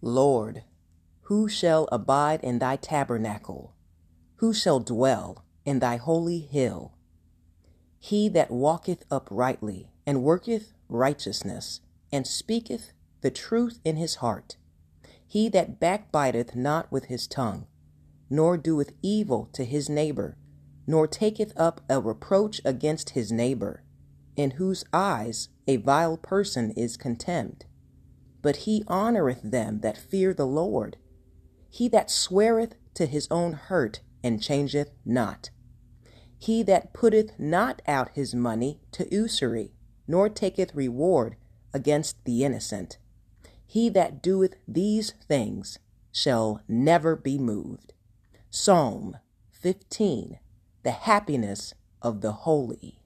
Lord, who shall abide in thy tabernacle? Who shall dwell in thy holy hill? He that walketh uprightly, and worketh righteousness, and speaketh the truth in his heart. He that backbiteth not with his tongue, nor doeth evil to his neighbor, nor taketh up a reproach against his neighbor, in whose eyes a vile person is contemned but he honoreth them that fear the Lord. He that sweareth to his own hurt and changeth not. He that putteth not out his money to usury, nor taketh reward against the innocent. He that doeth these things shall never be moved. Psalm 15 The happiness of the holy.